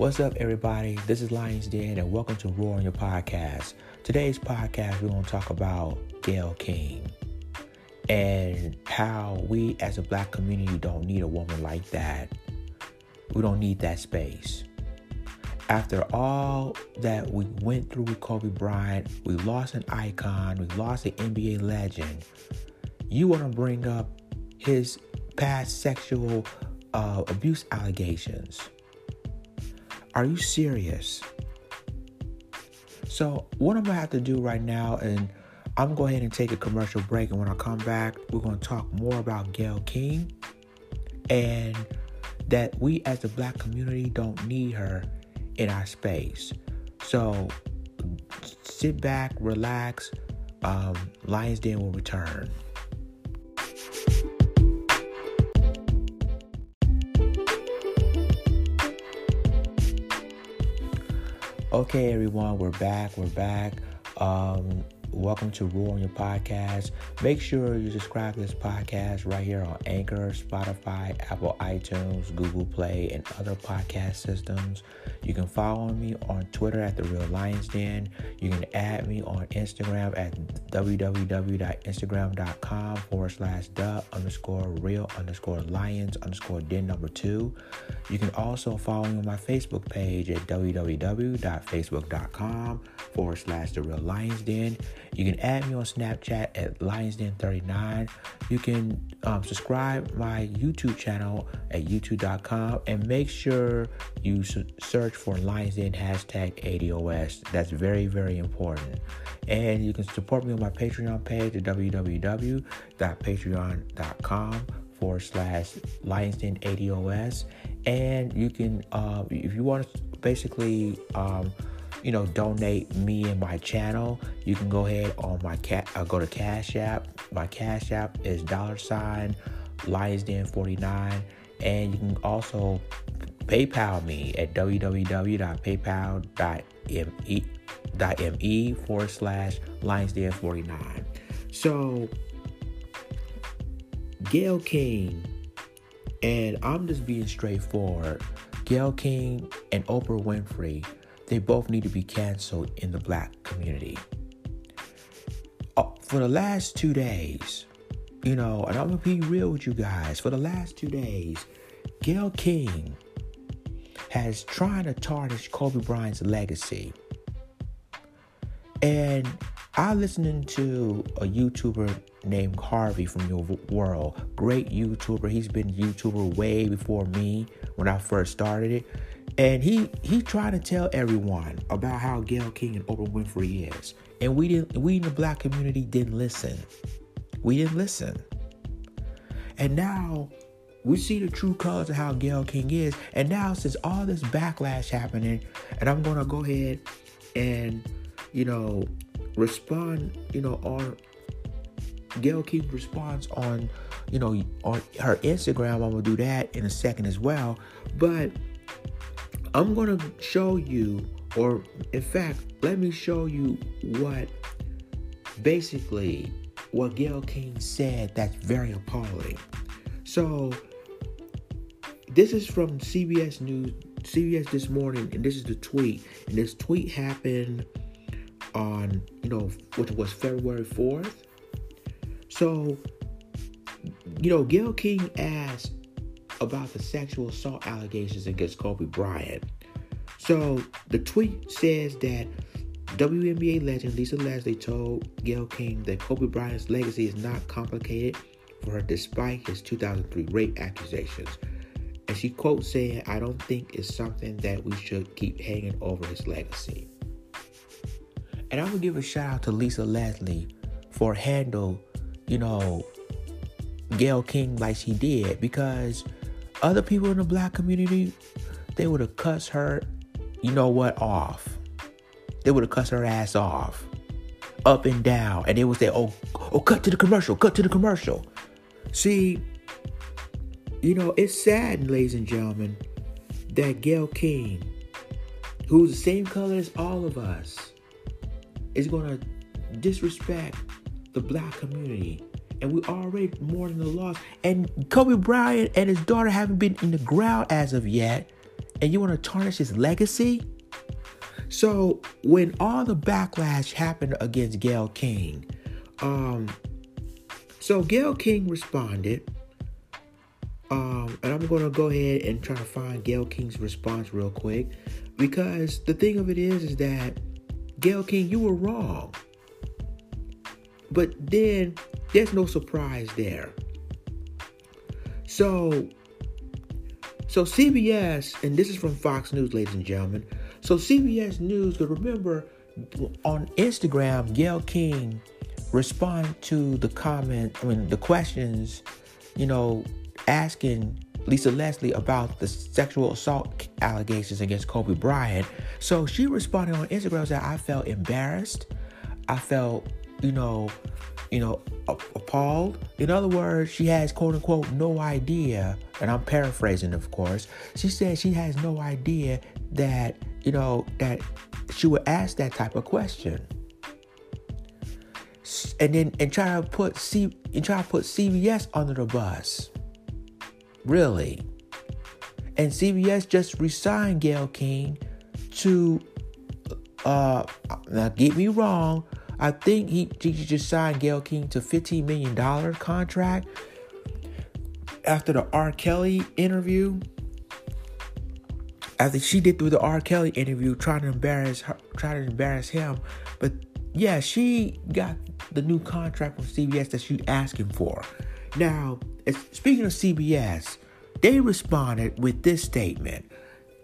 What's up, everybody? This is Lions Den, and welcome to Roar on Your Podcast. Today's podcast, we're going to talk about Gayle King and how we as a black community don't need a woman like that. We don't need that space. After all that we went through with Kobe Bryant, we lost an icon, we lost an NBA legend. You want to bring up his past sexual uh, abuse allegations. Are you serious? So, what I'm gonna have to do right now, and I'm gonna go ahead and take a commercial break, and when I come back, we're gonna talk more about Gayle King and that we as the black community don't need her in our space. So, sit back, relax. Um, Lions Den will return. Okay, everyone, we're back. We're back. Um, welcome to Roar on Your Podcast. Make sure you subscribe to this podcast right here on Anchor, Spotify, Apple iTunes, Google Play, and other podcast systems. You can follow me on Twitter at The Real Lions Den. You can add me on Instagram at www.instagram.com forward slash the underscore real underscore lions underscore den number two. You can also follow me on my Facebook page at www.facebook.com forward slash The Real Lions Den. You can add me on Snapchat at LionsDen39. You can um, subscribe my YouTube channel at youtube.com and make sure you search for LionsDen hashtag ADOS. That's very, very important. And you can support me on my Patreon page at www.patreon.com forward slash Lionsden ADOS. And you can, uh, if you want to basically, um, you know, donate me and my channel, you can go ahead on my cat. I'll uh, go to Cash App. My Cash App is dollar sign Lions Den 49, and you can also PayPal me at www.paypal.me forward slash Lions Den 49. So, Gayle King, and I'm just being straightforward. Gayle King and Oprah Winfrey they both need to be canceled in the black community. Uh, for the last two days, you know, and I'm gonna be real with you guys. For the last two days, Gayle King has tried to tarnish Kobe Bryant's legacy. And I listening to a YouTuber named Harvey from your world, great YouTuber. He's been YouTuber way before me when I first started it. And he he tried to tell everyone about how Gayle King and Oprah Winfrey is. And we didn't we in the black community didn't listen. We didn't listen. And now we see the true colors of how Gayle King is. And now since all this backlash happening, and I'm gonna go ahead and, you know, respond, you know, on Gayle King's response on, you know, on her Instagram. I'm gonna do that in a second as well. But I'm going to show you, or in fact, let me show you what basically what Gayle King said that's very appalling. So, this is from CBS News, CBS this morning, and this is the tweet. And this tweet happened on, you know, which was February 4th. So, you know, Gayle King asked about the sexual assault allegations against Kobe Bryant. So the tweet says that WNBA legend Lisa Leslie told Gayle King that Kobe Bryant's legacy is not complicated for her despite his 2003 rape accusations. And she quotes saying, I don't think it's something that we should keep hanging over his legacy. And I'm gonna give a shout out to Lisa Leslie for handle, you know, Gayle King like she did because other people in the black community, they would have cussed her, you know what, off. They would have cussed her ass off. Up and down. And they would say, oh, oh, cut to the commercial, cut to the commercial. See, you know, it's sad, ladies and gentlemen, that Gayle King, who's the same color as all of us, is going to disrespect the black community and we already mourning the loss. And Kobe Bryant and his daughter haven't been in the ground as of yet. and you want to tarnish his legacy? So when all the backlash happened against Gayle King, um, so Gayle King responded, um, and I'm going to go ahead and try to find Gayle King's response real quick, because the thing of it is, is that Gayle King, you were wrong. But then there's no surprise there. So, so CBS, and this is from Fox News, ladies and gentlemen. So CBS News, but remember on Instagram, Gayle King responded to the comment, I mean the questions, you know, asking Lisa Leslie about the sexual assault allegations against Kobe Bryant. So she responded on Instagram that I felt embarrassed. I felt, you know, you know, appalled. In other words, she has quote unquote no idea, and I'm paraphrasing, of course. She said she has no idea that, you know, that she would ask that type of question. And then and try to put C and try to put CBS under the bus. Really. And CBS just resigned Gayle King to uh now get me wrong, I think he, he just signed Gayle King to $15 million contract after the R. Kelly interview. After she did through the R. Kelly interview, trying to embarrass her, trying to embarrass him. But yeah, she got the new contract from CBS that she's asking for. Now, speaking of CBS, they responded with this statement.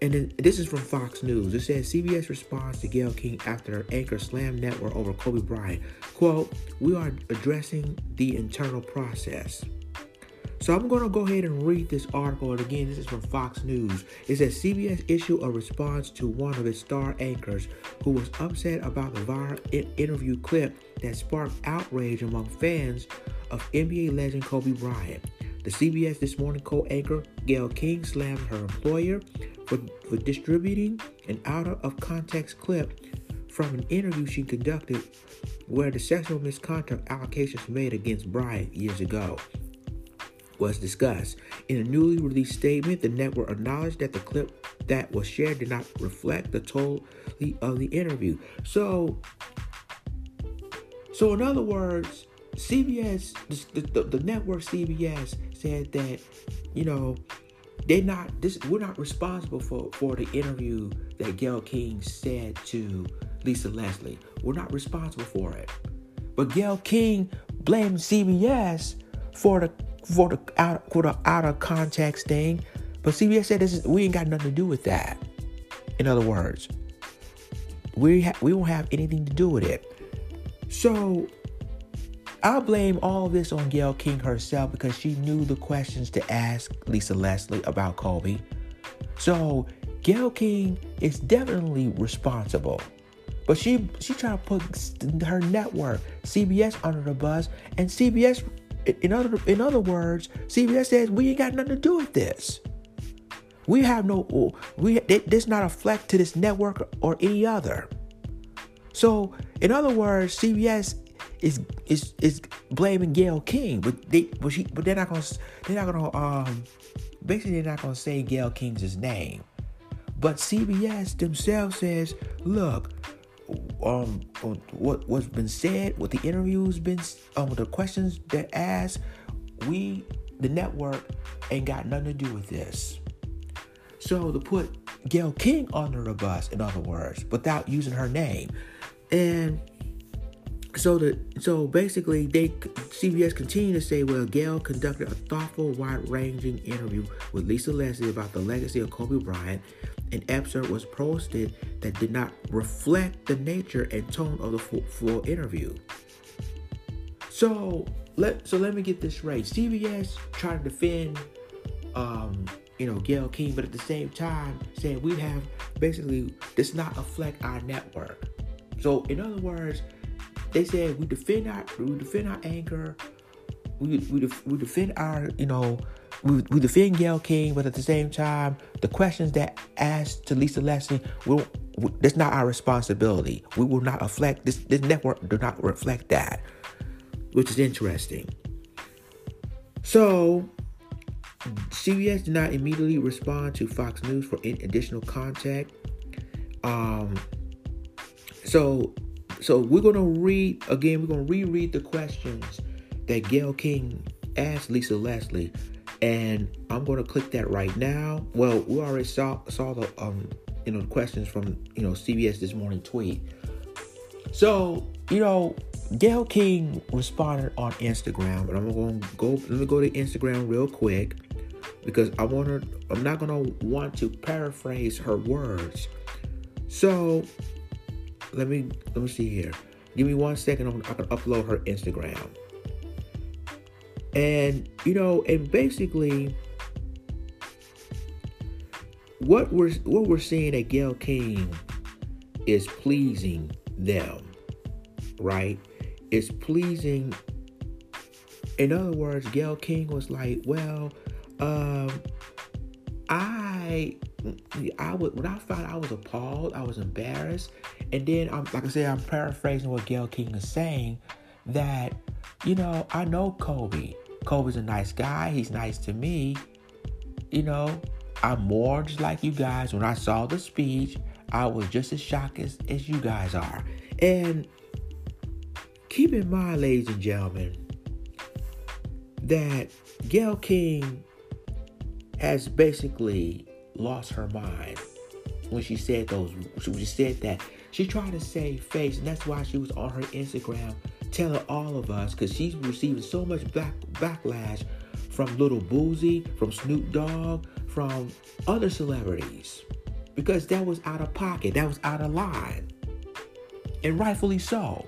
And then, this is from Fox News. It says CBS responds to Gayle King after her anchor slammed network over Kobe Bryant. Quote, We are addressing the internal process. So I'm going to go ahead and read this article. And again, this is from Fox News. It says CBS issued a response to one of its star anchors who was upset about the viral interview clip that sparked outrage among fans of NBA legend Kobe Bryant. The CBS This Morning co-anchor Gayle King slammed her employer for, for distributing an out of context clip from an interview she conducted where the sexual misconduct allegations made against Bryant years ago was discussed. In a newly released statement, the network acknowledged that the clip that was shared did not reflect the totality of the interview. So, so in other words, CBS, the, the, the network CBS said that, you know, they're not this we're not responsible for for the interview that Gayle King said to Lisa Leslie. We're not responsible for it. But Gayle King blamed CBS for the for the out for the out of context thing. But CBS said this is we ain't got nothing to do with that. In other words, we ha- we won't have anything to do with it. So I blame all this on Gayle King herself because she knew the questions to ask Lisa Leslie about Kobe. So Gayle King is definitely responsible. But she she tried to put her network, CBS, under the bus, and CBS, in other in other words, CBS says we ain't got nothing to do with this. We have no we there's not a fleck to this network or any other. So, in other words, CBS is is is blaming Gayle King, but they but she but they're not gonna they're not gonna um basically they're not gonna say Gayle King's name. But CBS themselves says, look, um, what what's been said, what the interviews been, um, the questions that asked, we the network ain't got nothing to do with this. So to put Gayle King under the bus, in other words, without using her name, and so the so basically they CBS continued to say, well, Gayle conducted a thoughtful, wide-ranging interview with Lisa Leslie about the legacy of Kobe Bryant. An excerpt was posted that did not reflect the nature and tone of the full, full interview. So let so let me get this right. CBS trying to defend um, you know, Gayle King, but at the same time saying we have basically does not affect our network. So in other words, they said we defend our we defend our anchor, we we, def, we defend our you know we, we defend Gayle King, but at the same time, the questions that asked to Lisa Leslie, will that's not our responsibility. We will not reflect this. This network do not reflect that, which is interesting. So, CBS did not immediately respond to Fox News for additional contact. Um, so, so we're gonna read again. We're gonna reread the questions that Gayle King asked Lisa Leslie, and I'm gonna click that right now. Well, we already saw saw the um you know the questions from you know CBS this morning tweet. So you know Gayle King responded on Instagram, and I'm going to go. Let me go to Instagram real quick because I want to. I'm not going to want to paraphrase her words. So let me let me see here. Give me one second. I'm, I can upload her Instagram. And you know, and basically, what we're what we're seeing at Gayle King is pleasing them, right? It's pleasing. In other words, Gayle King was like, well, um, I I would when I found I was appalled, I was embarrassed, and then I'm like I said, I'm paraphrasing what Gayle King is saying that you know I know Kobe. Kobe's a nice guy. He's nice to me. You know, I'm more just like you guys. When I saw the speech, I was just as shocked as, as you guys are. And keep in mind, ladies and gentlemen, that Gayle King has basically lost her mind when she said those when she said that. She tried to save face and that's why she was on her instagram telling all of us because she's receiving so much back, backlash from little Boosie from snoop dogg from other celebrities because that was out of pocket that was out of line and rightfully so.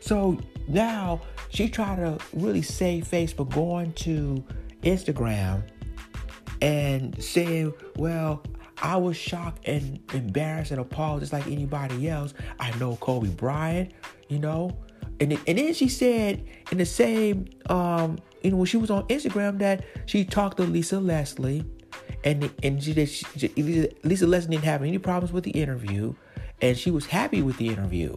So now she tried to really save face for going to instagram and saying, well, I was shocked and embarrassed and appalled just like anybody else. I know Kobe Bryant, you know. And, and then she said in the same, um, you know, when she was on Instagram that she talked to Lisa Leslie and and she, she, Lisa Leslie didn't have any problems with the interview and she was happy with the interview.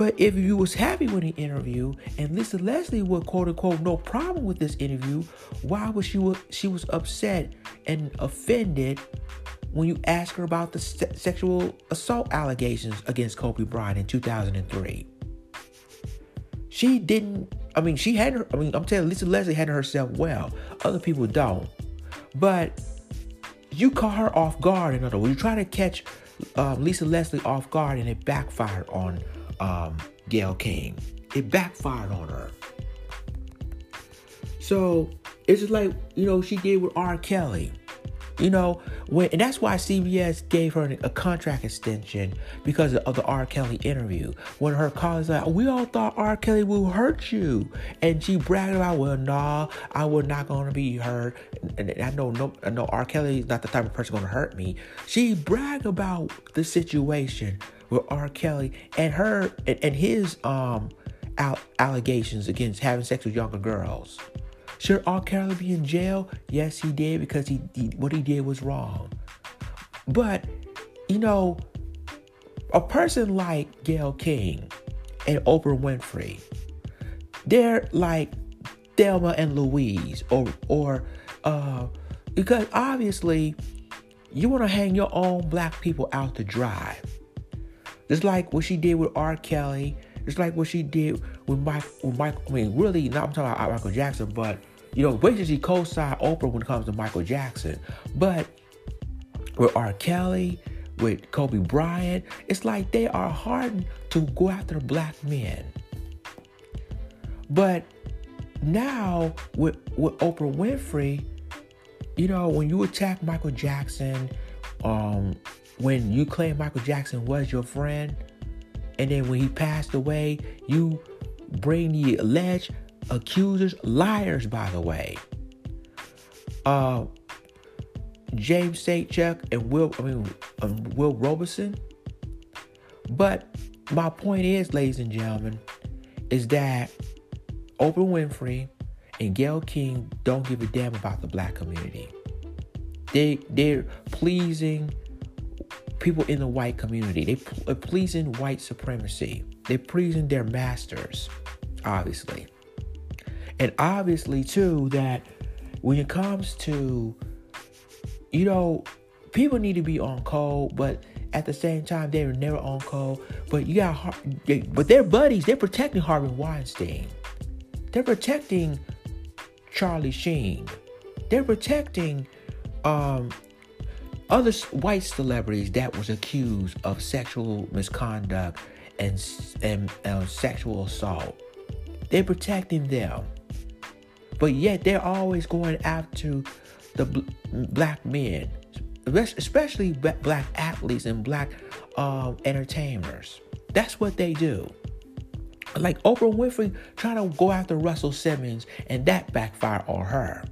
But if you was happy with the interview and Lisa Leslie was quote unquote no problem with this interview, why was she she was upset and offended when you asked her about the se- sexual assault allegations against Kobe Bryant in 2003? She didn't. I mean, she had her. I mean, I'm telling Lisa Leslie had herself well. Other people don't. But you caught her off guard. In other words, you try to catch um, Lisa Leslie off guard, and it backfired on um, Gayle King. It backfired on her. So it's just like, you know, she did with R. Kelly. You know, when and that's why CBS gave her a contract extension because of the R. Kelly interview. When her colleagues like, we all thought R. Kelly will hurt you, and she bragged about, well, nah, I was not gonna be hurt. And I know, no, I know R. Kelly is not the type of person gonna hurt me. She bragged about the situation with R. Kelly and her and, and his um allegations against having sex with younger girls. Should R. Kelly be in jail? Yes, he did because he, he what he did was wrong. But you know, a person like Gayle King and Oprah Winfrey, they're like Thelma and Louise, or or uh, because obviously you want to hang your own black people out to dry. It's like what she did with R. Kelly. It's like what she did with Mike. With Mike. I mean, really, not I'm talking about Michael Jackson, but you know, basically she co-signed Oprah when it comes to Michael Jackson. But with R. Kelly, with Kobe Bryant, it's like they are hardened to go after black men. But now with with Oprah Winfrey, you know, when you attack Michael Jackson, um, when you claim Michael Jackson was your friend, and then when he passed away, you bring the alleged accusers, liars, by the way. Uh, James Sachek and Will, I mean, um, Will Robinson. But my point is, ladies and gentlemen, is that Oprah Winfrey and Gayle King don't give a damn about the black community. They they're pleasing people in the white community. They are pleasing white supremacy. They're pleasing their masters, obviously. And obviously, too, that when it comes to, you know, people need to be on call, but at the same time, they were never on call. But you got, but they're buddies. They're protecting Harvey Weinstein. They're protecting Charlie Sheen. They're protecting um, other white celebrities that was accused of sexual misconduct and and sexual assault. They're protecting them, but yet they're always going after the bl- black men, especially black athletes and black um, entertainers. That's what they do. Like Oprah Winfrey trying to go after Russell Simmons, and that backfired on her.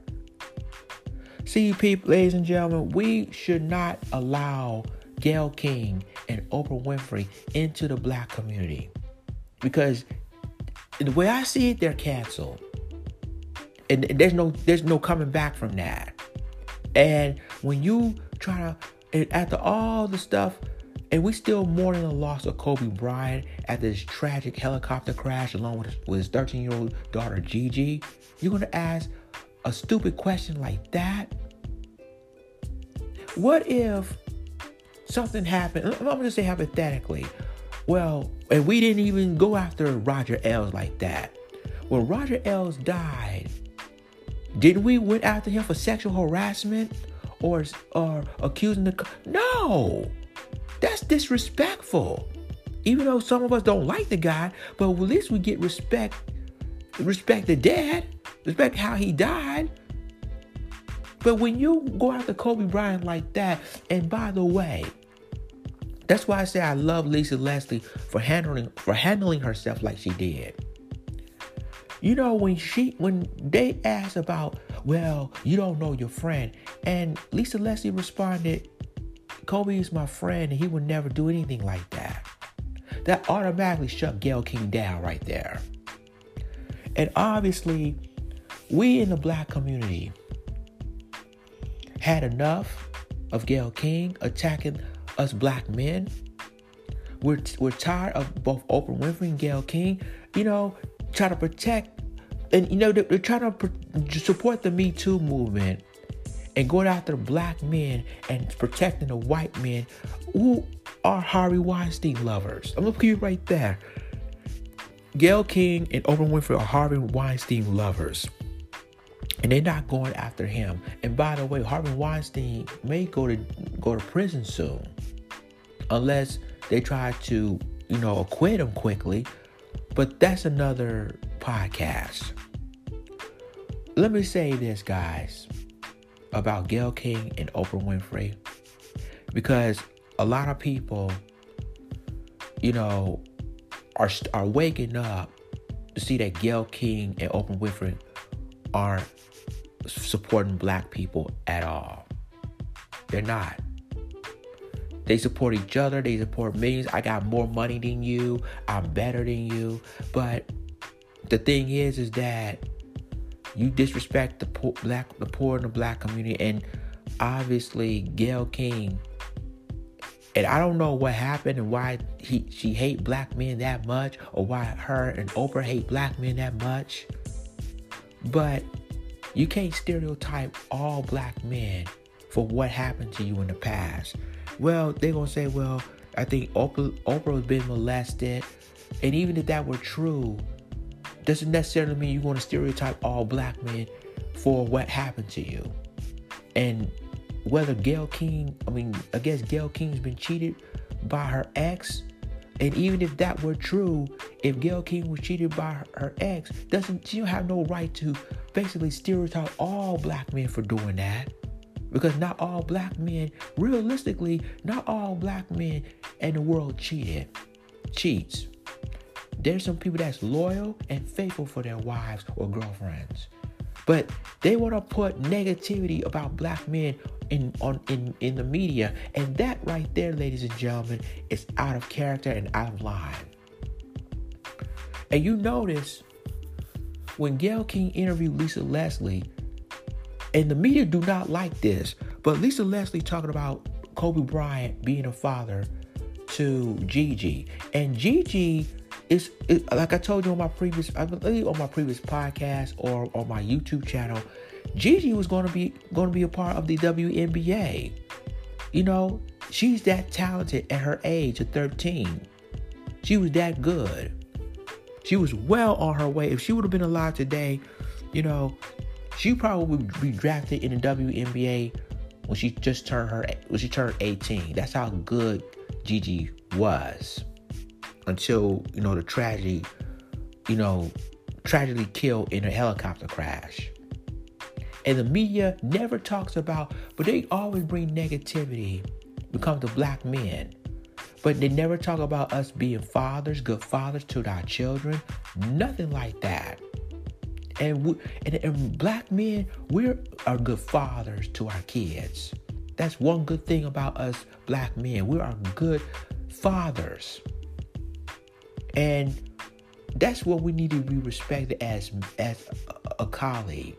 See, people, ladies and gentlemen, we should not allow Gayle King and Oprah Winfrey into the black community because the way I see it, they're canceled, and there's no there's no coming back from that. And when you try to, and after all the stuff and we still mourning the loss of Kobe Bryant at this tragic helicopter crash along with his, with his 13 year old daughter Gigi. You're going to ask a stupid question like that? What if something happened? I'm going to say hypothetically. Well, and we didn't even go after Roger Ailes like that. When Roger Ailes died, didn't we went after him for sexual harassment or or accusing the no? That's disrespectful. Even though some of us don't like the guy, but at least we get respect. Respect the dad. Respect how he died. But when you go after Kobe Bryant like that, and by the way, that's why I say I love Lisa Leslie for handling for handling herself like she did. You know when she when they asked about, well, you don't know your friend, and Lisa Leslie responded, Kobe is my friend and he would never do anything like that. That automatically shut Gayle King down right there. And obviously, we in the black community had enough of Gayle King attacking us black men. We're, we're tired of both Oprah Winfrey and Gayle King, you know, trying to protect and you know they're, they're trying to support the Me Too movement and going after black men and protecting the white men who are Harvey Weinstein lovers. I'm gonna put you right there. Gayle King and Oprah Winfrey are Harvey Weinstein lovers. And they're not going after him. And by the way, Harvey Weinstein may go to go to prison soon. Unless they try to, you know, acquit him quickly. But that's another podcast. Let me say this, guys about Gayle King and Oprah Winfrey because a lot of people, you know, are are waking up to see that Gayle King and Oprah Winfrey aren't supporting black people at all. They're not. They support each other. They support millions. I got more money than you. I'm better than you. But the thing is, is that you disrespect the poor, black, the poor in the black community, and obviously Gayle King. And I don't know what happened and why he she hate black men that much, or why her and Oprah hate black men that much. But you can't stereotype all black men for what happened to you in the past. Well, they're gonna say, well, I think Oprah Oprah's been molested, and even if that were true, doesn't necessarily mean you want to stereotype all black men for what happened to you. And whether Gayle King, I mean, I guess Gayle King's been cheated by her ex. And even if that were true, if Gayle King was cheated by her, her ex, doesn't she have no right to basically stereotype all black men for doing that? Because not all black men, realistically, not all black men in the world cheated, cheats. There's some people that's loyal and faithful for their wives or girlfriends. But they want to put negativity about black men in on in, in the media. And that right there, ladies and gentlemen, is out of character and out of line. And you notice when Gayle King interviewed Lisa Leslie, and the media do not like this, but Lisa Leslie talking about Kobe Bryant being a father to Gigi. And Gigi it's it, like I told you on my previous, I believe on my previous podcast or on my YouTube channel, Gigi was going to be going to be a part of the WNBA. You know, she's that talented at her age of 13. She was that good. She was well on her way. If she would have been alive today, you know, she probably would be drafted in the WNBA when she just turned her when she turned 18. That's how good Gigi was. Until, you know, the tragedy, you know, tragically killed in a helicopter crash. And the media never talks about, but they always bring negativity when it comes to black men. But they never talk about us being fathers, good fathers to our children. Nothing like that. And, we, and, and black men, we are good fathers to our kids. That's one good thing about us black men. We are good fathers. And that's what we need to be respected as as a, colleague.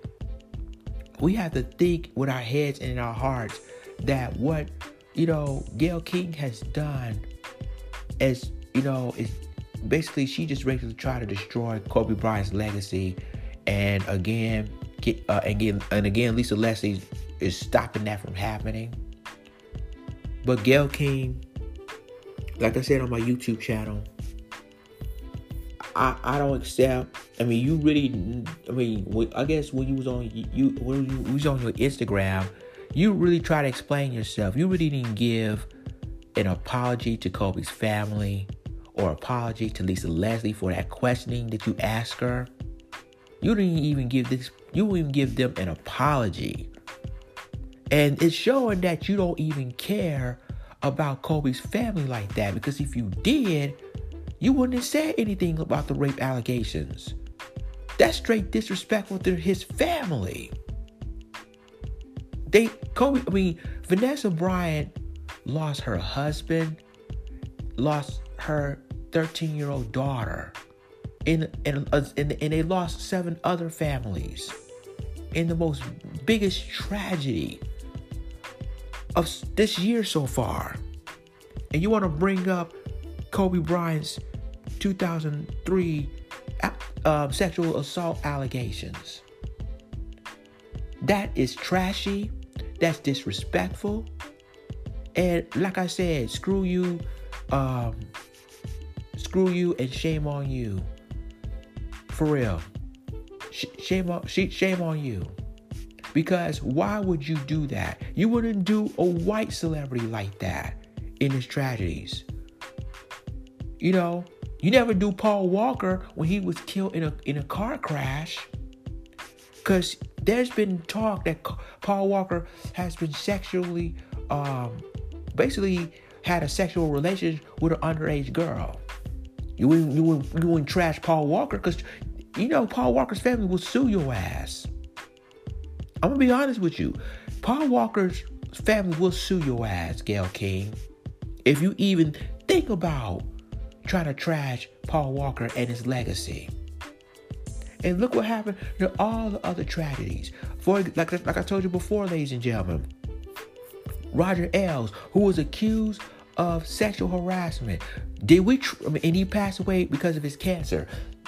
We have to think with our heads and in our hearts that what you know Gayle King has done is you know is basically she just to try to destroy Kobe Bryant's legacy, and again, get, uh, again and again Lisa Leslie is stopping that from happening. But Gayle King, like I said on my YouTube channel, I, I don't accept. I mean, you really. I mean, I guess when you was on you when you was on your Instagram, you really try to explain yourself. You really didn't give an apology to Kobe's family or apology to Lisa Leslie for that questioning that you asked her. You didn't even give this. You didn't even give them an apology, and it's showing that you don't even care about Kobe's family like that. Because if you did you wouldn't have said anything about the rape allegations. That's straight disrespectful to his family. They Kobe, I mean, Vanessa Bryant lost her husband, lost her 13 year old daughter, and, and, and, and they lost seven other families in the most biggest tragedy of this year so far. And you want to bring up Kobe Bryant's 2003 uh, sexual assault allegations. That is trashy. That's disrespectful. And like I said, screw you, um, screw you, and shame on you. For real, Sh- shame on shame on you. Because why would you do that? You wouldn't do a white celebrity like that in his tragedies. You know, you never do Paul Walker when he was killed in a in a car crash. Cause there's been talk that Paul Walker has been sexually, um, basically had a sexual relationship with an underage girl. You wouldn't, you wouldn't, you wouldn't trash Paul Walker because you know Paul Walker's family will sue your ass. I'm gonna be honest with you. Paul Walker's family will sue your ass, Gayle King. If you even think about trying to trash Paul Walker and his legacy. And look what happened to all the other tragedies. For like, like I told you before, ladies and gentlemen, Roger Ailes, who was accused of sexual harassment, did we? Tr- and he passed away because of his cancer.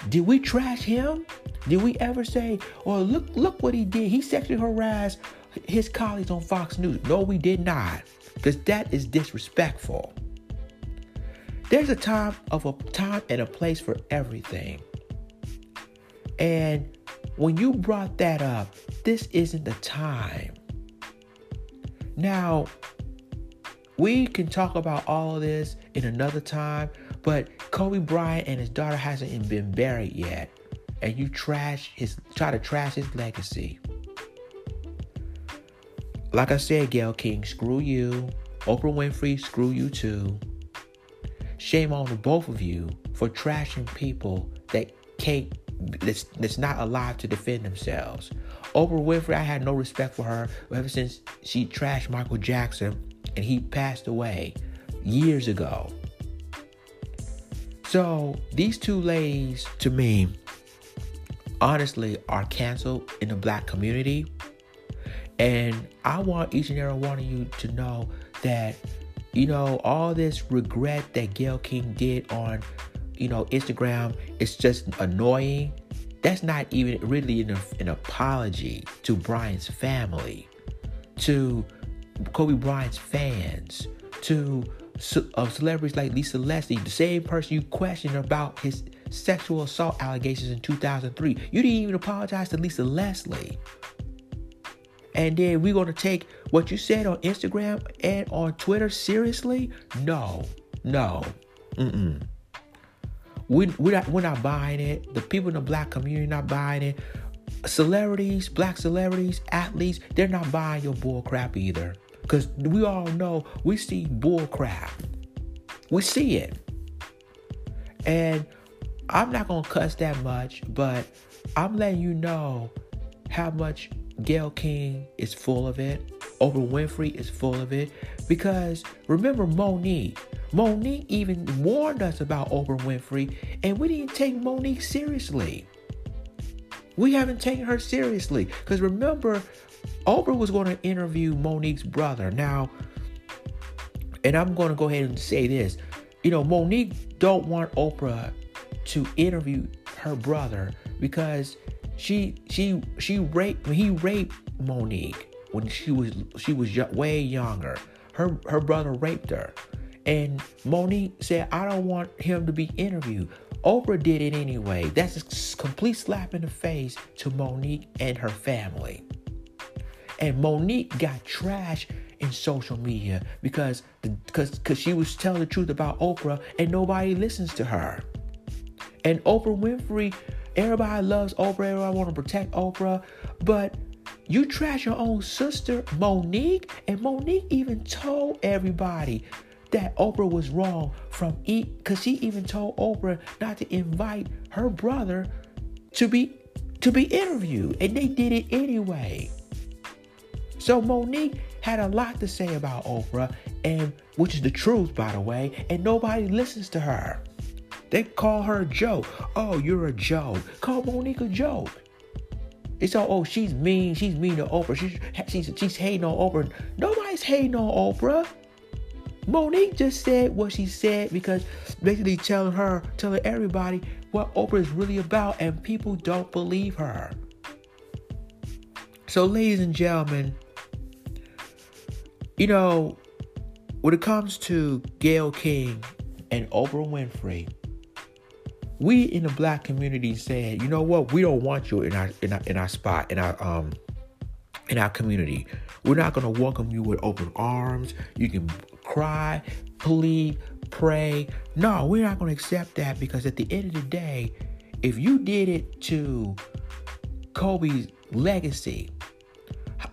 Did we trash him? Did we ever say, "Oh, look, look what he did. He sexually harassed his colleagues on Fox News"? No, we did not, because that is disrespectful. There's a time of a time and a place for everything. And when you brought that up, this isn't the time. Now, we can talk about all of this in another time, but Kobe Bryant and his daughter hasn't been buried yet. And you trash his try to trash his legacy. Like I said, Gayle King, screw you. Oprah Winfrey, screw you too. Shame on both of you for trashing people that can't that's, that's not alive to defend themselves. Oprah Winfrey, I had no respect for her ever since she trashed Michael Jackson and he passed away years ago. So these two ladies, to me, honestly, are canceled in the black community. And I want each and every one of you to know that you know, all this regret that Gayle King did on, you know, Instagram, it's just annoying. that's not even really an, an apology to Bryant's family, to Kobe Bryant's fans, to uh, celebrities like Lisa Leslie, the same person you questioned about his sexual assault allegations in 2003. You didn't even apologize to Lisa Leslie. And then we're going to take what you said on Instagram and on Twitter seriously? No, no, mm-mm. We, we're, not, we're not buying it. The people in the black community not buying it. Celebrities, black celebrities, athletes, they're not buying your bull crap either. Because we all know we see bull crap. We see it. And I'm not going to cuss that much, but I'm letting you know how much Gayle King is full of it. Oprah Winfrey is full of it. Because remember Monique. Monique even warned us about Oprah Winfrey, and we didn't take Monique seriously. We haven't taken her seriously. Because remember, Oprah was going to interview Monique's brother. Now, and I'm going to go ahead and say this. You know, Monique don't want Oprah to interview her brother because she she she raped he raped Monique when she was she was way younger. Her her brother raped her, and Monique said, "I don't want him to be interviewed." Oprah did it anyway. That's a complete slap in the face to Monique and her family. And Monique got trash in social media because because because she was telling the truth about Oprah and nobody listens to her. And Oprah Winfrey, everybody loves Oprah, everybody want to protect Oprah, but you trash your own sister, Monique, and Monique even told everybody that Oprah was wrong from eat because she even told Oprah not to invite her brother to be to be interviewed, and they did it anyway. So Monique had a lot to say about Oprah, and which is the truth, by the way, and nobody listens to her. They call her a joke. Oh, you're a joke. Call Monique a joke. It's all, oh, she's mean. She's mean to Oprah. She's, she's, she's hating on Oprah. Nobody's hating on Oprah. Monique just said what she said because basically telling her, telling everybody what Oprah is really about, and people don't believe her. So, ladies and gentlemen, you know, when it comes to Gayle King and Oprah Winfrey, we in the black community said, you know what, we don't want you in our in our, in our spot in our um in our community. We're not to welcome you with open arms. You can cry, plead, pray. No, we're not to accept that because at the end of the day, if you did it to Kobe's legacy,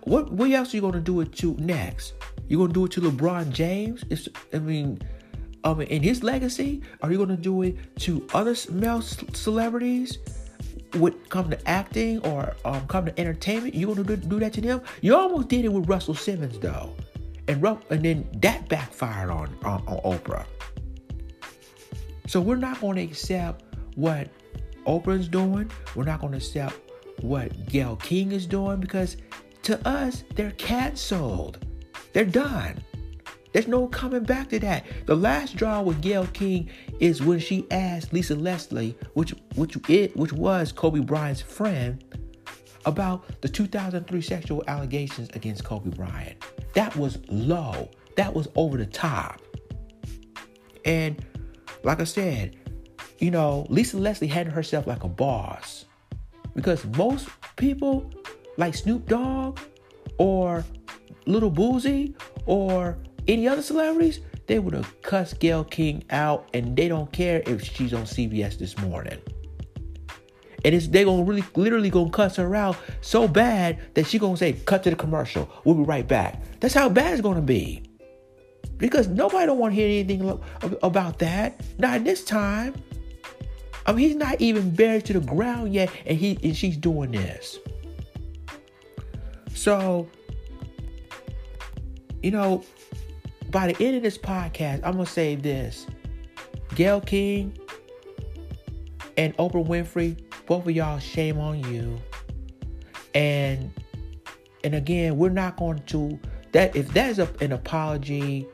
what what else are you to do it to next? You gonna do it to LeBron James? It's, I mean, um, in his legacy, are you gonna do it to other male celebrities? Would come to acting or um, come to entertainment? You gonna do, do that to them? You almost did it with Russell Simmons though, and and then that backfired on, on, on Oprah. So we're not going to accept what Oprah's doing. We're not going to accept what Gayle King is doing because to us, they're canceled. They're done. There's no coming back to that. The last draw with Gayle King is when she asked Lisa Leslie, which which it which was Kobe Bryant's friend, about the 2003 sexual allegations against Kobe Bryant. That was low. That was over the top. And like I said, you know, Lisa Leslie handled herself like a boss. Because most people like Snoop Dogg or Little Boosie or any other celebrities, they would have cussed Gayle King out and they don't care if she's on CBS this morning. And it's they gonna really literally gonna cuss her out so bad that she gonna say, cut to the commercial. We'll be right back. That's how bad it's gonna be. Because nobody don't want to hear anything about that. Not this time. I mean, he's not even buried to the ground yet, and he and she's doing this. So you know, by the end of this podcast, I'm gonna say this: Gayle King and Oprah Winfrey, both of y'all, shame on you. And and again, we're not going to that if that is an apology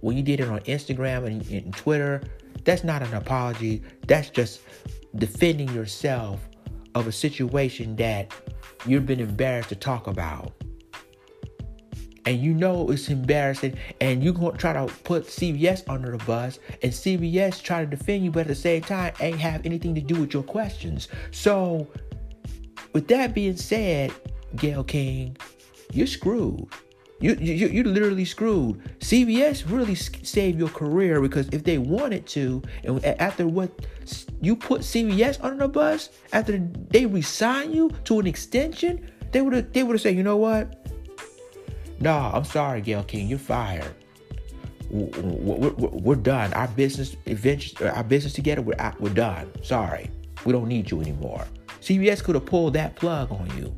when you did it on Instagram and, and Twitter, that's not an apology. That's just defending yourself of a situation that you've been embarrassed to talk about. And you know it's embarrassing, and you're gonna try to put CBS under the bus, and CBS try to defend you, but at the same time, ain't have anything to do with your questions. So, with that being said, Gayle King, you're screwed. You, you you're literally screwed. CBS really saved your career because if they wanted to, and after what you put CVS under the bus, after they resign you to an extension, they would have they would have said, you know what? No, I'm sorry, Gayle King, you're fired. We're, we're, we're done. Our business, our business together, we're we're done. Sorry, we don't need you anymore. CBS could have pulled that plug on you,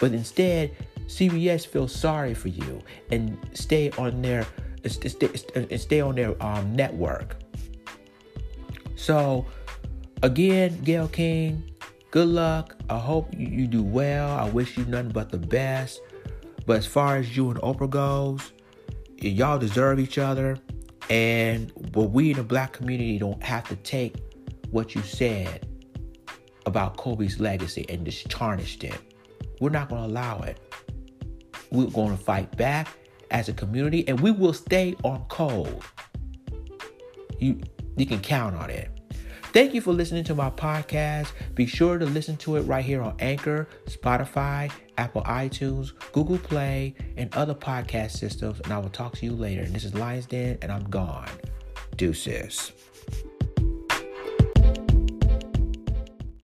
but instead CBS feels sorry for you and stay on their and stay on their um, network. So, again, Gayle King, good luck. I hope you do well. I wish you nothing but the best. But as far as you and Oprah goes, y'all deserve each other. And but we in the black community don't have to take what you said about Kobe's legacy and just tarnished it. We're not going to allow it. We're going to fight back as a community and we will stay on code. You, you can count on it. Thank you for listening to my podcast. Be sure to listen to it right here on Anchor, Spotify, Apple iTunes, Google Play, and other podcast systems. And I will talk to you later. And this is Lions Den, and I'm gone. Deuces.